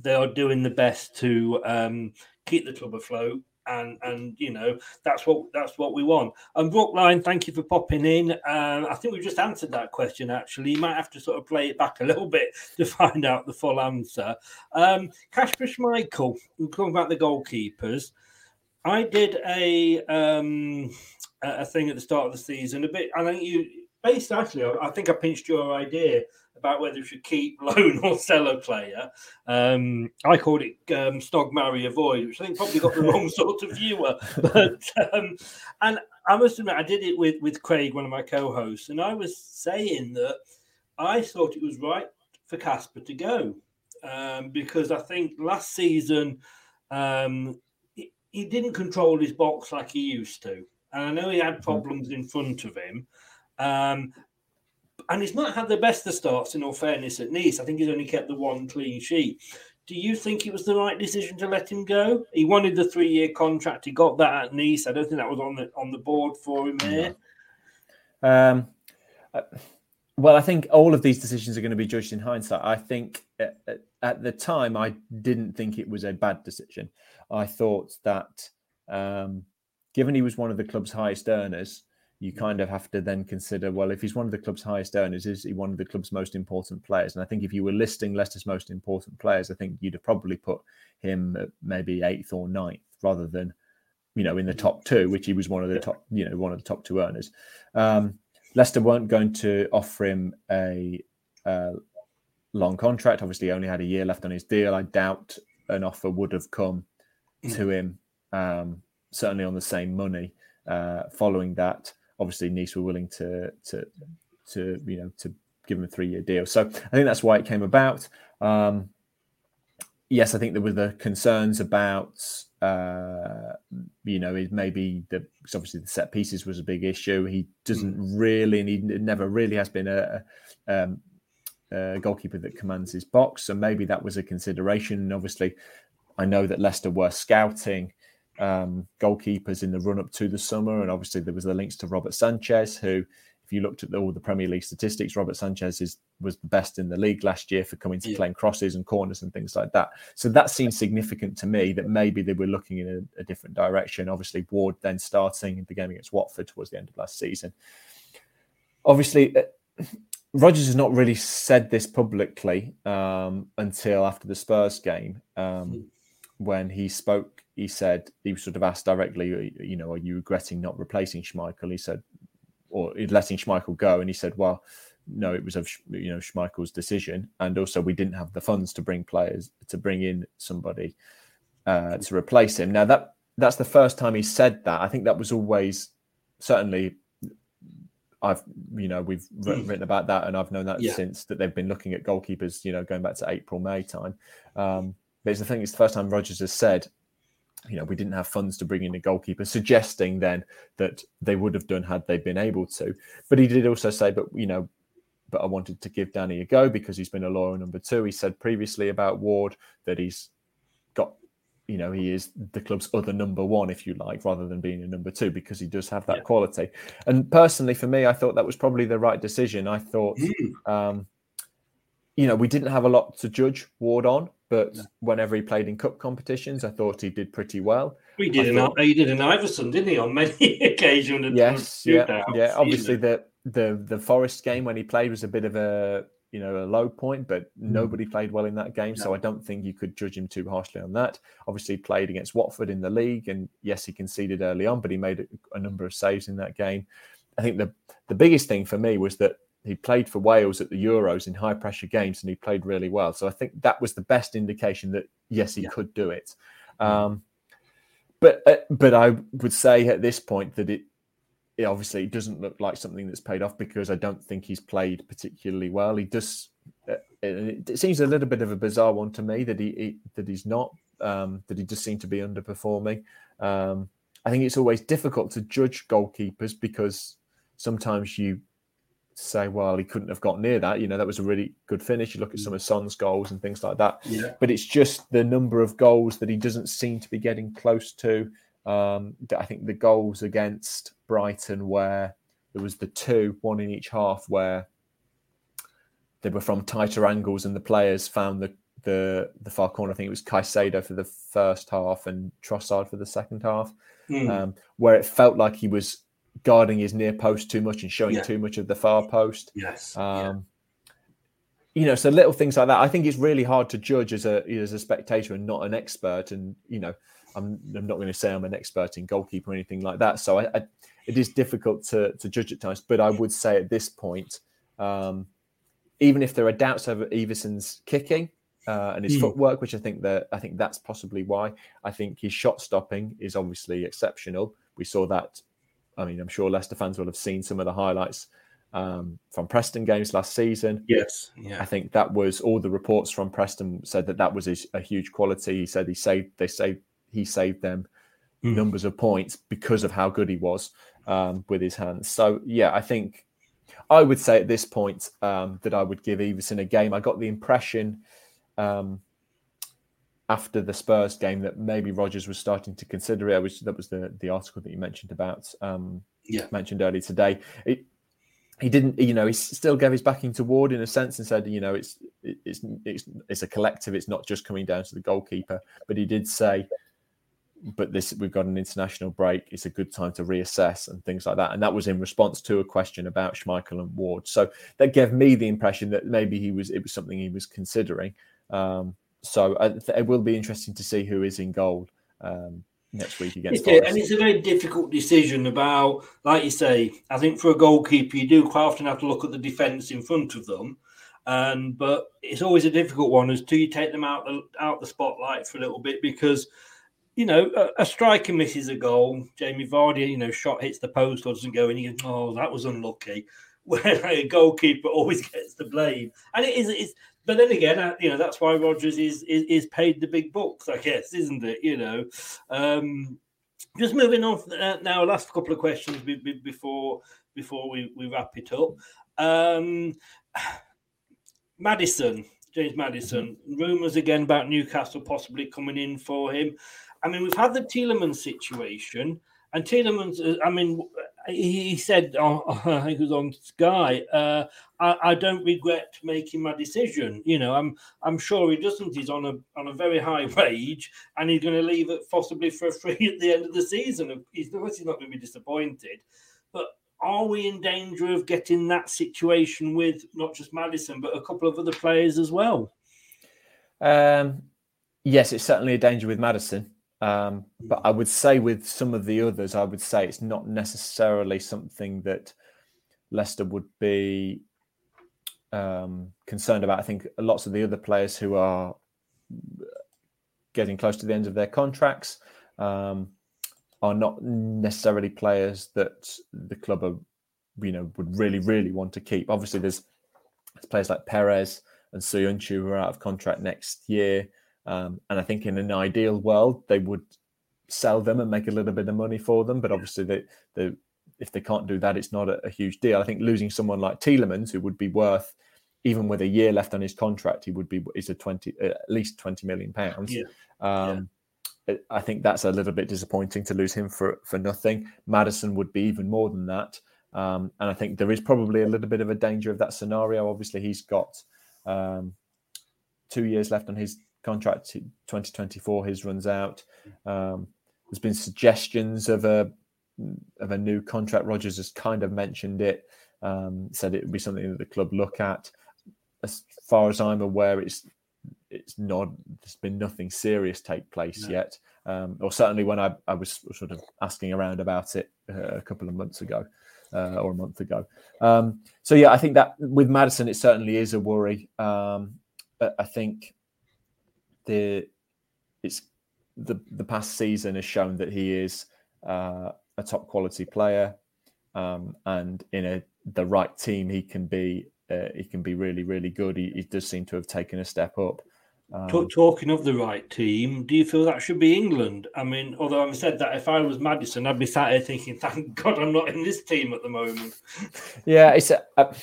they are doing the best to um, keep the club afloat. And, and you know that's what that's what we want. And Brookline, thank you for popping in. Um, I think we've just answered that question. Actually, you might have to sort of play it back a little bit <laughs> to find out the full answer. Um, Kasper Schmeichel, we're talking about the goalkeepers. I did a um, a thing at the start of the season, a bit. I think you based actually. I think I pinched your idea about whether we should keep, <laughs> loan, or sell a player. Um, I called it um, Snog, Marry, Avoid, which I think probably got the wrong <laughs> sort of viewer. But um, and I must admit, I did it with with Craig, one of my co-hosts, and I was saying that I thought it was right for Kasper to go um, because I think last season um, he, he didn't control his box like he used to, and I know he had problems in front of him. Um, and he's not had the best of starts, in all fairness, at Nice. I think he's only kept the one clean sheet. Do you think it was the right decision to let him go? He wanted the three-year contract. He got that at Nice. I don't think that was on the on the board for him here. Um, uh, well, I think all of these decisions are going to be judged in hindsight. I think at, at- at the time, I didn't think it was a bad decision. I thought that, um, given he was one of the club's highest earners, you kind of have to then consider well, if he's one of the club's highest earners, is he one of the club's most important players? And I think if you were listing Leicester's most important players, I think you'd have probably put him at maybe eighth or ninth rather than you know, in the top two, which he was one of the top, you know, one of the top two earners. Um, Leicester weren't going to offer him a uh, long contract. Obviously, he only had a year left on his deal. I doubt an offer would have come to him, um, certainly on the same money. Uh, following that, obviously, Nice were willing to to to you know to give him a three year deal. So I think that's why it came about. Um, yes, I think there were the concerns about, uh, you know, maybe the obviously the set pieces was a big issue. He doesn't really, and he never really has been a, a, um, a goalkeeper that commands his box. So maybe that was a consideration. And obviously, I know that Leicester were scouting um, goalkeepers in the run up to the summer, and obviously there was the links to Robert Sanchez, who, if you looked at all the Premier League statistics, Robert Sanchez is was the best in the league last year for coming to claim crosses and corners and things like that. So that seems significant to me that maybe they were looking in a, a different direction. Obviously, Ward then starting the game against Watford towards the end of last season. Obviously. uh, Rodgers has not really said this publicly um, until after the Spurs game. Um, when he spoke, he said he was sort of asked directly, you know, are you regretting not replacing Schmeichel? He said, or letting Schmeichel go, and he said, well, no, it was of you know Schmeichel's decision, and also we didn't have the funds to bring players to bring in somebody uh, to replace him. Now that that's the first time he said that. I think that was always certainly I've you know we've written, Mm. written about that, and I've known that Yeah. since that they've been looking at goalkeepers. You know, going back to April May time. Um, but it's the thing. It's the first time Rodgers has said, you know, we didn't have funds to bring in a goalkeeper, suggesting then that they would have done had they been able to. But he did also say, but you know, but I wanted to give Danny a go because he's been a loyal number two. He said previously about Ward that he's got, you know, he is the club's other number one, if you like, rather than being a number two, because he does have that quality. And personally, for me, I thought that was probably the right decision. I thought, um, you know, we didn't have a lot to judge Ward on, but whenever he played in cup competitions, I thought he did pretty well. He did an thought- he did an Iversen, didn't he, on many <laughs> occasions? Yes, yeah, yeah. Obviously, the the the Forest game when he played was a bit of a you know a low point, but Mm. nobody played well in that game, so I don't think you could judge him too harshly on that. Obviously, he played against Watford in the league, and yes, he conceded early on, but he made a, a number of saves in that game. I think the the biggest thing for me was that he played for Wales at the Euros in high pressure games, and he played really well. So I think that was the best indication that yes, he could do it. Um, but uh, but I would say at this point that it, it obviously doesn't look like something that's paid off because I don't think he's played particularly well. He does. Uh, it, it seems a little bit of a bizarre one to me that he, he that he's not. Um, that he just seemed to be underperforming. Um, I think it's always difficult to judge goalkeepers because sometimes you say, well, he couldn't have got near that. You know, that was a really good finish. You look at some of Son's goals and things like that. Yeah. But it's just the number of goals that he doesn't seem to be getting close to. Um, I think the goals against Brighton, where there was the two, one in each half, where they were from tighter angles and the players found the the the far corner. I think it was Caicedo for the first half and Trossard for the second half, Mm. um, where it felt like he was guarding his near post too much and showing Yeah. too much of the far post. Yes. Um, You know, so little things like that. I think it's really hard to judge as a as a spectator and not an expert. And you know, I'm I'm not going to say I'm an expert in goalkeeper or anything like that. So I, I, it is difficult to to judge at times. But I would say at this point, um, even if there are doubts over Iversen's kicking uh, and his Mm. footwork, which I think that I think that's possibly why. I think his shot stopping is obviously exceptional. We saw that. I mean, I'm sure Leicester fans will have seen some of the highlights um, from Preston games last season. Yes, yeah. I think that was all the reports from Preston said that that was a, a huge quality. He said he saved they saved he saved them Mm. numbers of points because of how good he was um, with his hands. So yeah, I think I would say at this point um, that I would give Iversen a game. I got the impression um, after the Spurs game that maybe Rodgers was starting to consider it. I was, that was the the article that you mentioned about um, Yeah. mentioned earlier today. It, he didn't, you know, he still gave his backing to Ward in a sense and said, you know, it's it's it's it's a collective. It's not just coming down to the goalkeeper. But he did say, but this we've got an international break. It's a good time to reassess and things like that. And that was in response to a question about Schmeichel and Ward. So that gave me the impression that maybe he was it was something he was considering. Um, so I, it will be interesting to see who is in goal um, next week against. Forest. and it's a very difficult decision about, like you say, I think for a goalkeeper, you do quite often have to look at the defence in front of them. And but it's always a difficult one as to you take them out the out the spotlight for a little bit because you know a, a striker misses a goal. Jamie Vardy, you know, shot hits the post or doesn't go in. You go, oh, that was unlucky. <laughs> Where a goalkeeper always gets the blame, and it is it's. But then again, uh, you know that's why Rodgers is, is is paid the big bucks, I guess, isn't it? You know, um, just moving on uh, now. Last couple of questions be, be, before before we, we wrap it up. Um, Maddison, James Maddison, rumours again about Newcastle possibly coming in for him. I mean, we've had the Tielemans situation, and Tielemans, uh, I mean, he, said, oh, <laughs> I was on Sky, uh, I, I don't regret making my decision. You know, I'm I'm sure he doesn't. He's on a on a very high <laughs> wage, and he's going to leave it possibly for free <laughs> at the end of the season. He's obviously not going to be disappointed, but are we in danger of getting that situation with not just Maddison but a couple of other players as well? Um, yes, it's certainly a danger with Maddison. Um, but I would say with some of the others, I would say it's not necessarily something that Leicester would be um, concerned about. I think lots of the other players who are getting close to the end of their contracts um, are not necessarily players that the club are you know would really really want to keep. Obviously, there's, there's players like Perez and Söyüncü who are out of contract next year, um, and I think in an ideal world they would sell them and make a little bit of money for them. But obviously, they, they if they can't do that, it's not a, a huge deal. I think losing someone like Tielemans, who would be worth even with a year left on his contract, he would be is a twenty at least twenty million pounds. Yeah. Um, I think that's a little bit disappointing to lose him for for nothing. Maddison would be even more than that, um, and I think there is probably a little bit of a danger of that scenario. Obviously, he's got um, two years left on his contract. Twenty twenty four, his runs out. Um, there's been suggestions of a of a new contract. Rodgers has kind of mentioned it, um, said it would be something that the club look at. As far as I'm aware, it's it's not there's been nothing serious take place no. yet um, or certainly when I, I was sort of asking around about it uh, a couple of months ago uh, or a month ago um, so yeah i think that with Maddison, it certainly is a worry um, i think the it's the the past season has shown that he is uh, a top quality player um, and in a the right team he can be uh, he can be really really good he, he, does seem to have taken a step up um, Talking of the right team, do you feel that should be England? I mean, although I've said that if I was Maddison, I'd be sat here thinking, <laughs> "Thank God I'm not in this team at the moment." <laughs> Yeah, it's a, a,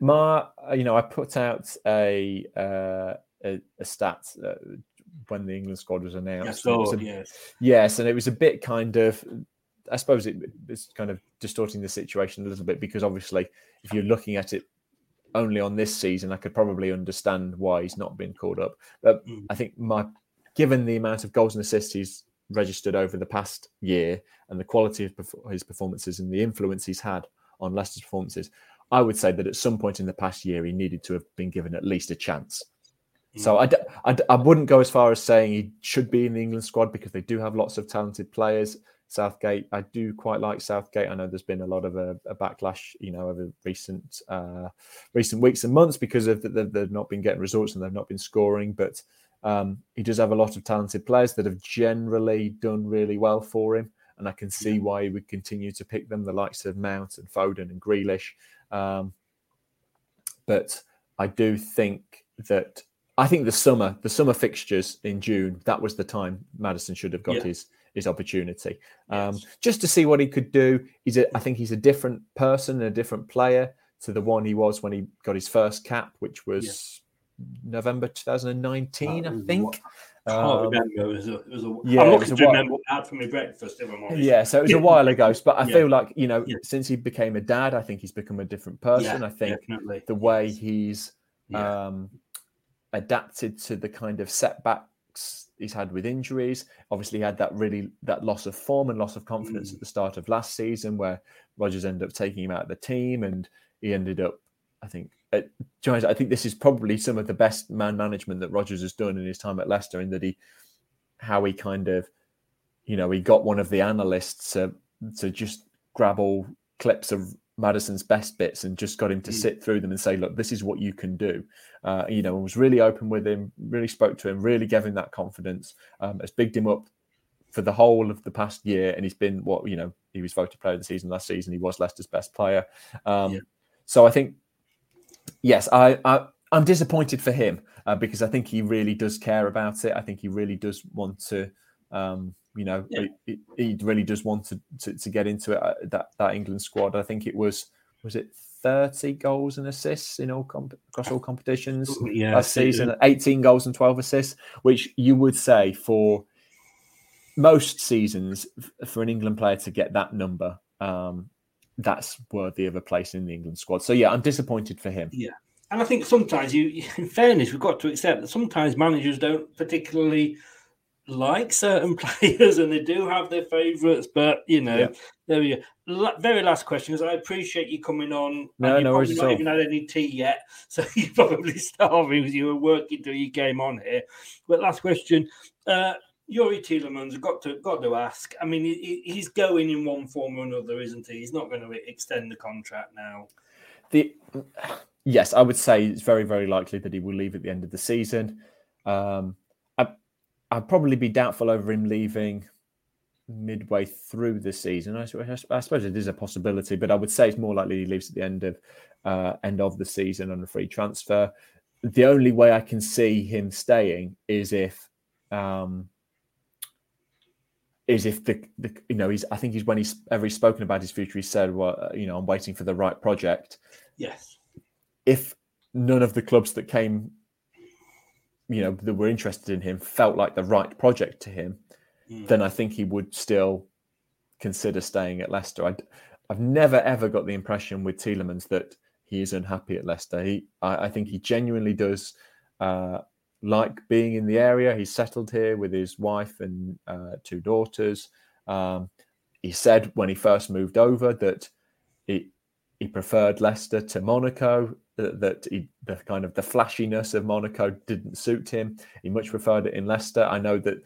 my. You know, I put out a uh, a, a stat uh, when the England squad was announced. Yes, oh, a, yes. yes, and it was a bit kind of. I suppose it, it's kind of distorting the situation a little bit because obviously, if you're looking at it only on this season, I could probably understand why he's not been called up. But mm. I think my given the amount of goals and assists he's registered over the past year and the quality of his performances and the influence he's had on Leicester's performances, I would say that at some point in the past year he needed to have been given at least a chance. So I, I, I wouldn't go as far as saying he should be in the England squad because they do have lots of talented players. Southgate. I do quite like Southgate. I know there's been a lot of a, a backlash, you know, over recent uh, recent weeks and months because of the, they've not been getting results and they've not been scoring. But um, he does have a lot of talented players that have generally done really well for him, and I can see yeah. why he would continue to pick them, the likes of Mount and Foden and Grealish. Um, but I do think that I think the summer, the summer fixtures in June, that was the time Maddison should have got yeah. his his opportunity, um, yes. just to see what he could do. He's a, I think he's a different person, and a different player to the one he was when he got his first cap, which was November 2019, I think. I can't um, remember. It was a, it was a yeah, I'm looking to remember had for my breakfast. If I'm honest. Yeah, so it was a while ago. But I <laughs> yeah. feel like you know, yeah. since he became a dad, I think he's become a different person. I think definitely. the way he's um, adapted to the kind of setbacks he's had with injuries. Obviously, he had that really that loss of form and loss of confidence mm. at the start of last season, where Rodgers ended up taking him out of the team, and he ended up, I think, at, I think this is probably some of the best man management that Rodgers has done in his time at Leicester, in that he, how he kind of, you know, he got one of the analysts to to just grab all clips of Maddison's best bits and just got him to mm. sit through them and say, look, this is what you can do. Uh, you know, and was really open with him, really spoke to him, really gave him that confidence. Um, has bigged him up for the whole of the past year. And he's been what, you know, he was voted player of the season last season. He was Leicester's best player. Um, yeah. So I think, yes, I, I, am disappointed for him uh, because I think he really does care about it. I think he really does want to. Um, you know, yeah. he, he, really does want to, to, to get into it. Uh, that that England squad. I think it was was it thirty goals and assists in all comp- across all competitions yeah, last season. Eighteen goals and twelve assists, which you would say for most seasons for an England player to get that number. Um, that's worthy of a place in the England squad. So yeah, I'm disappointed for him. Yeah, and I think sometimes you, <laughs> in fairness, we've got to accept that sometimes managers don't particularly like certain <laughs> players and they do have their favourites, but you know, yeah. there we go. Very last question, because I appreciate you coming on. No, no, you've not even had any tea yet, <laughs> so you're probably starving because you were working till you came on here. But last question, uh, Youri Tielemans, got to got to ask. I mean, he, he's going in one form or another, isn't he? He's not going to extend the contract now. The <sighs> yes, I would say it's very very likely that he will leave at the end of the season. Um, I'd probably be doubtful over him leaving midway through the season. I, I, suppose it is a possibility, but I would say it's more likely he leaves at the end of uh, end of the season on a free transfer. The only way I can see him staying is if um, is if the, the you know he's I think he's when he's ever he's spoken about his future he said well you know I'm waiting for the right project. Yes. If none of the clubs that came you know that were interested in him felt like the right project to him, mm. then I think he would still consider staying at Leicester. I, have never ever got the impression with Tielemans that he is unhappy at Leicester. He, I, I think he genuinely does uh, like being in the area. He's settled here with his wife and uh, two daughters. Um, he said when he first moved over that he he preferred Leicester to Monaco. That, that he, the kind of the flashiness of Monaco didn't suit him. He much preferred it in Leicester. I know that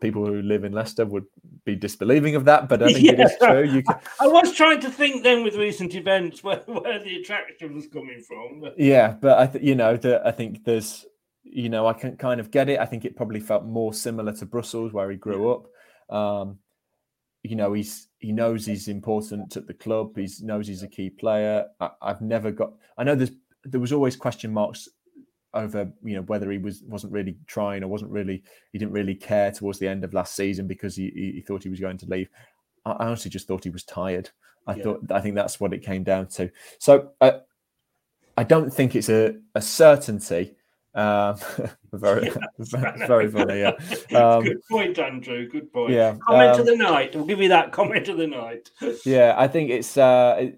people who live in Leicester would be disbelieving of that, but I think yeah. it is true. You can... I was trying to think then with recent events where, <laughs> where the attraction was coming from. But... Yeah, but I think you know that I think there's you know I can kind of get it. I think it probably felt more similar to Brussels where he grew yeah. up. Um, you know he's he knows he's important at the club. He knows he's a key player. I, I've never got. I know there's there was always question marks over you know whether he was wasn't really trying or wasn't really he didn't really care towards the end of last season because he, he thought he was going to leave. I honestly just thought he was tired. I yeah. thought I think that's what it came down to. So uh, I don't think it's a, a certainty. Um, <laughs> <laughs> very, yeah, very funny. Yeah. Um, Good point, Andrew. Good point. Yeah. Comment um, of the night. We'll give you that <laughs> comment of the night. yeah, I think it's. Uh,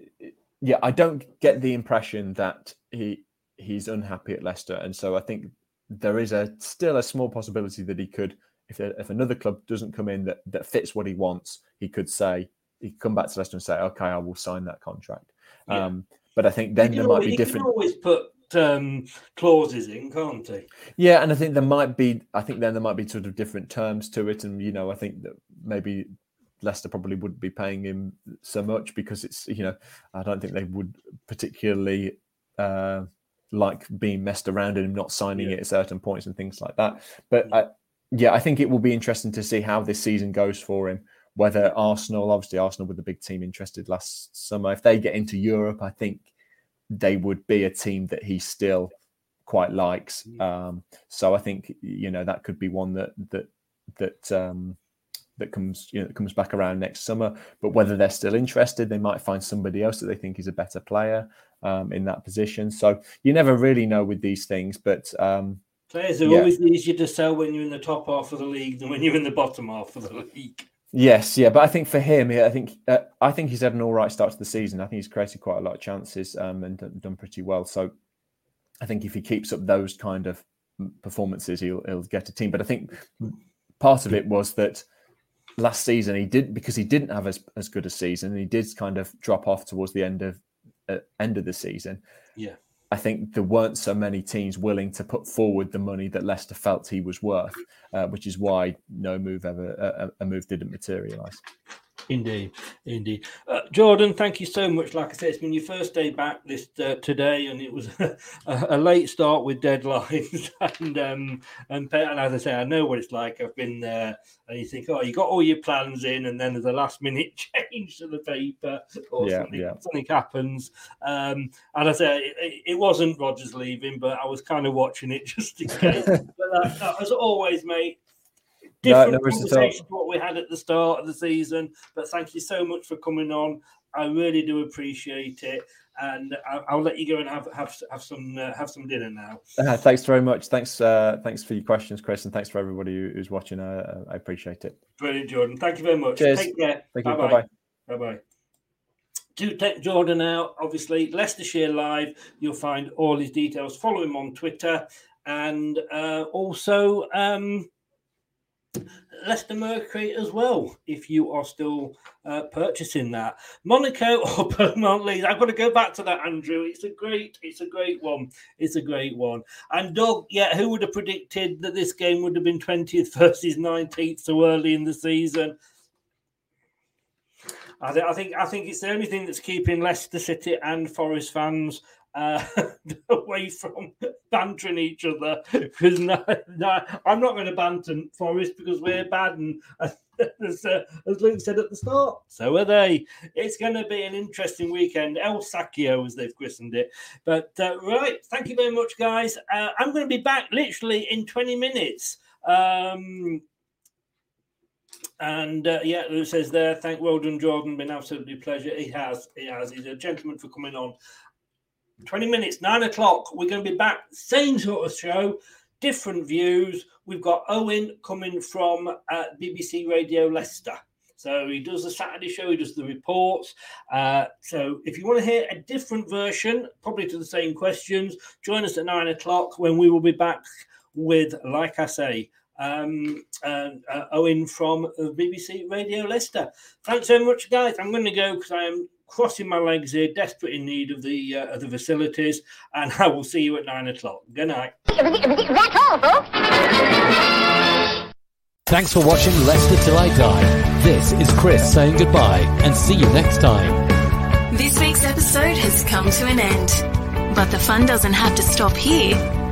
yeah, I don't get the impression that he he's unhappy at Leicester, and so I think there is a still a small possibility that he could, if if another club doesn't come in that that fits what he wants, he could say he could come back to Leicester and say, okay, I will sign that contract. Yeah. Um, but I think then there always, might be different. always put um, clauses in, can't he? Yeah, and I think there might be. I think then there might be sort of different terms to it, and you know, I think that maybe Leicester probably wouldn't be paying him so much because it's you know, I don't think they would particularly. Uh, like being messed around and not signing yeah. it at certain points and things like that. But I, yeah, I think it will be interesting to see how this season goes for him. Whether Arsenal, obviously Arsenal with the big team interested last summer, if they get into Europe, I think they would be a team that he still quite likes. Um, so I think you know that could be one that that that um, that comes you know that comes back around next summer. But whether they're still interested, they might find somebody else that they think is a better player um, in that position. So you never really know with these things, but. Um, Players are yeah. always easier to sell when you're in the top half of the league than when you're in the bottom half of the league. Yes, yeah, but I think for him, I think uh, I think he's had an all right start to the season. I think he's created quite a lot of chances um, and done, done pretty well. So I think if he keeps up those kind of performances, he'll he'll get a team. But I think part of it was that last season he did because he didn't have as, as good a season. He did kind of drop off towards the end of uh, end of the season. Yeah. I think there weren't so many teams willing to put forward the money that Leicester felt he was worth, uh, which is why no move ever a, a move didn't materialise. Indeed, indeed. Uh, Jordan, thank you so much. Like I said, it's been your first day back this uh, today, and it was <laughs> a, a, late start with deadlines. <laughs> and um, and, and as I say, I know what it's like. I've been there, and you think, oh, you got all your plans in, and then there's a last minute <laughs> change to the paper, or yeah, something, yeah. something happens. Um, and I say it, it, wasn't Rodgers leaving, but I was kind of watching it just in case. but uh, as always, mate, different no, conversation to what we had at the start of the season. But thank you so much for coming on. I really do appreciate it, and I'll, I'll let you go and have have have some uh, have some dinner now. Uh, thanks very much. Thanks uh, thanks for your questions, Chris, and thanks for everybody who's watching. Uh, I appreciate it. Brilliant, Jordan. Thank you very much. Cheers. Take care. Thank you. Bye bye. Bye bye. To take Jordan out, obviously Leicestershire Live. You'll find all his details. Follow him on Twitter, and uh, also. Um, Leicester Mercury as well, if you are still uh, purchasing that. Monaco <laughs> or Beaumont Leys. I've got to go back to that, Andrew. It's a great, it's a great one. It's a great one. And Doug, yeah, who would have predicted that this game would have been 20th versus 19th so early in the season? I, th- I think I think it's the only thing that's keeping Leicester City and Forest fans uh, <laughs> away from bantering each other. <laughs> Because no, no, I'm not going to banter Forest because we're bad, and <laughs> as, uh, as Luke said at the start, so are they. It's going to be an interesting weekend. El Sacchio, as they've christened it. But uh, right, thank you very much, guys. Uh, I'm going to be back literally in 20 minutes. Um, and uh, yeah, Lou says there, thank well done, Jordan. Been absolutely pleasure. He has, he has. He's a gentleman for coming on. 20 minutes, nine o'clock. We're going to be back, same sort of show, different views. We've got Owen coming from uh, BBC Radio Leicester. So he does the Saturday show, he does the reports. Uh, so if you want to hear a different version, probably to the same questions, join us at nine o'clock when we will be back with, like I say, um, uh, uh, Owen from BBC Radio Leicester. Thanks very much, guys. I'm going to go because I am crossing my legs here, desperate in need of the uh, of the facilities, and I will see you at nine o'clock. Good night. That's all, folks. Thanks for watching Leicester Till I Die. This is Chris saying goodbye and see you next time. This week's episode has come to an end, but the fun doesn't have to stop here.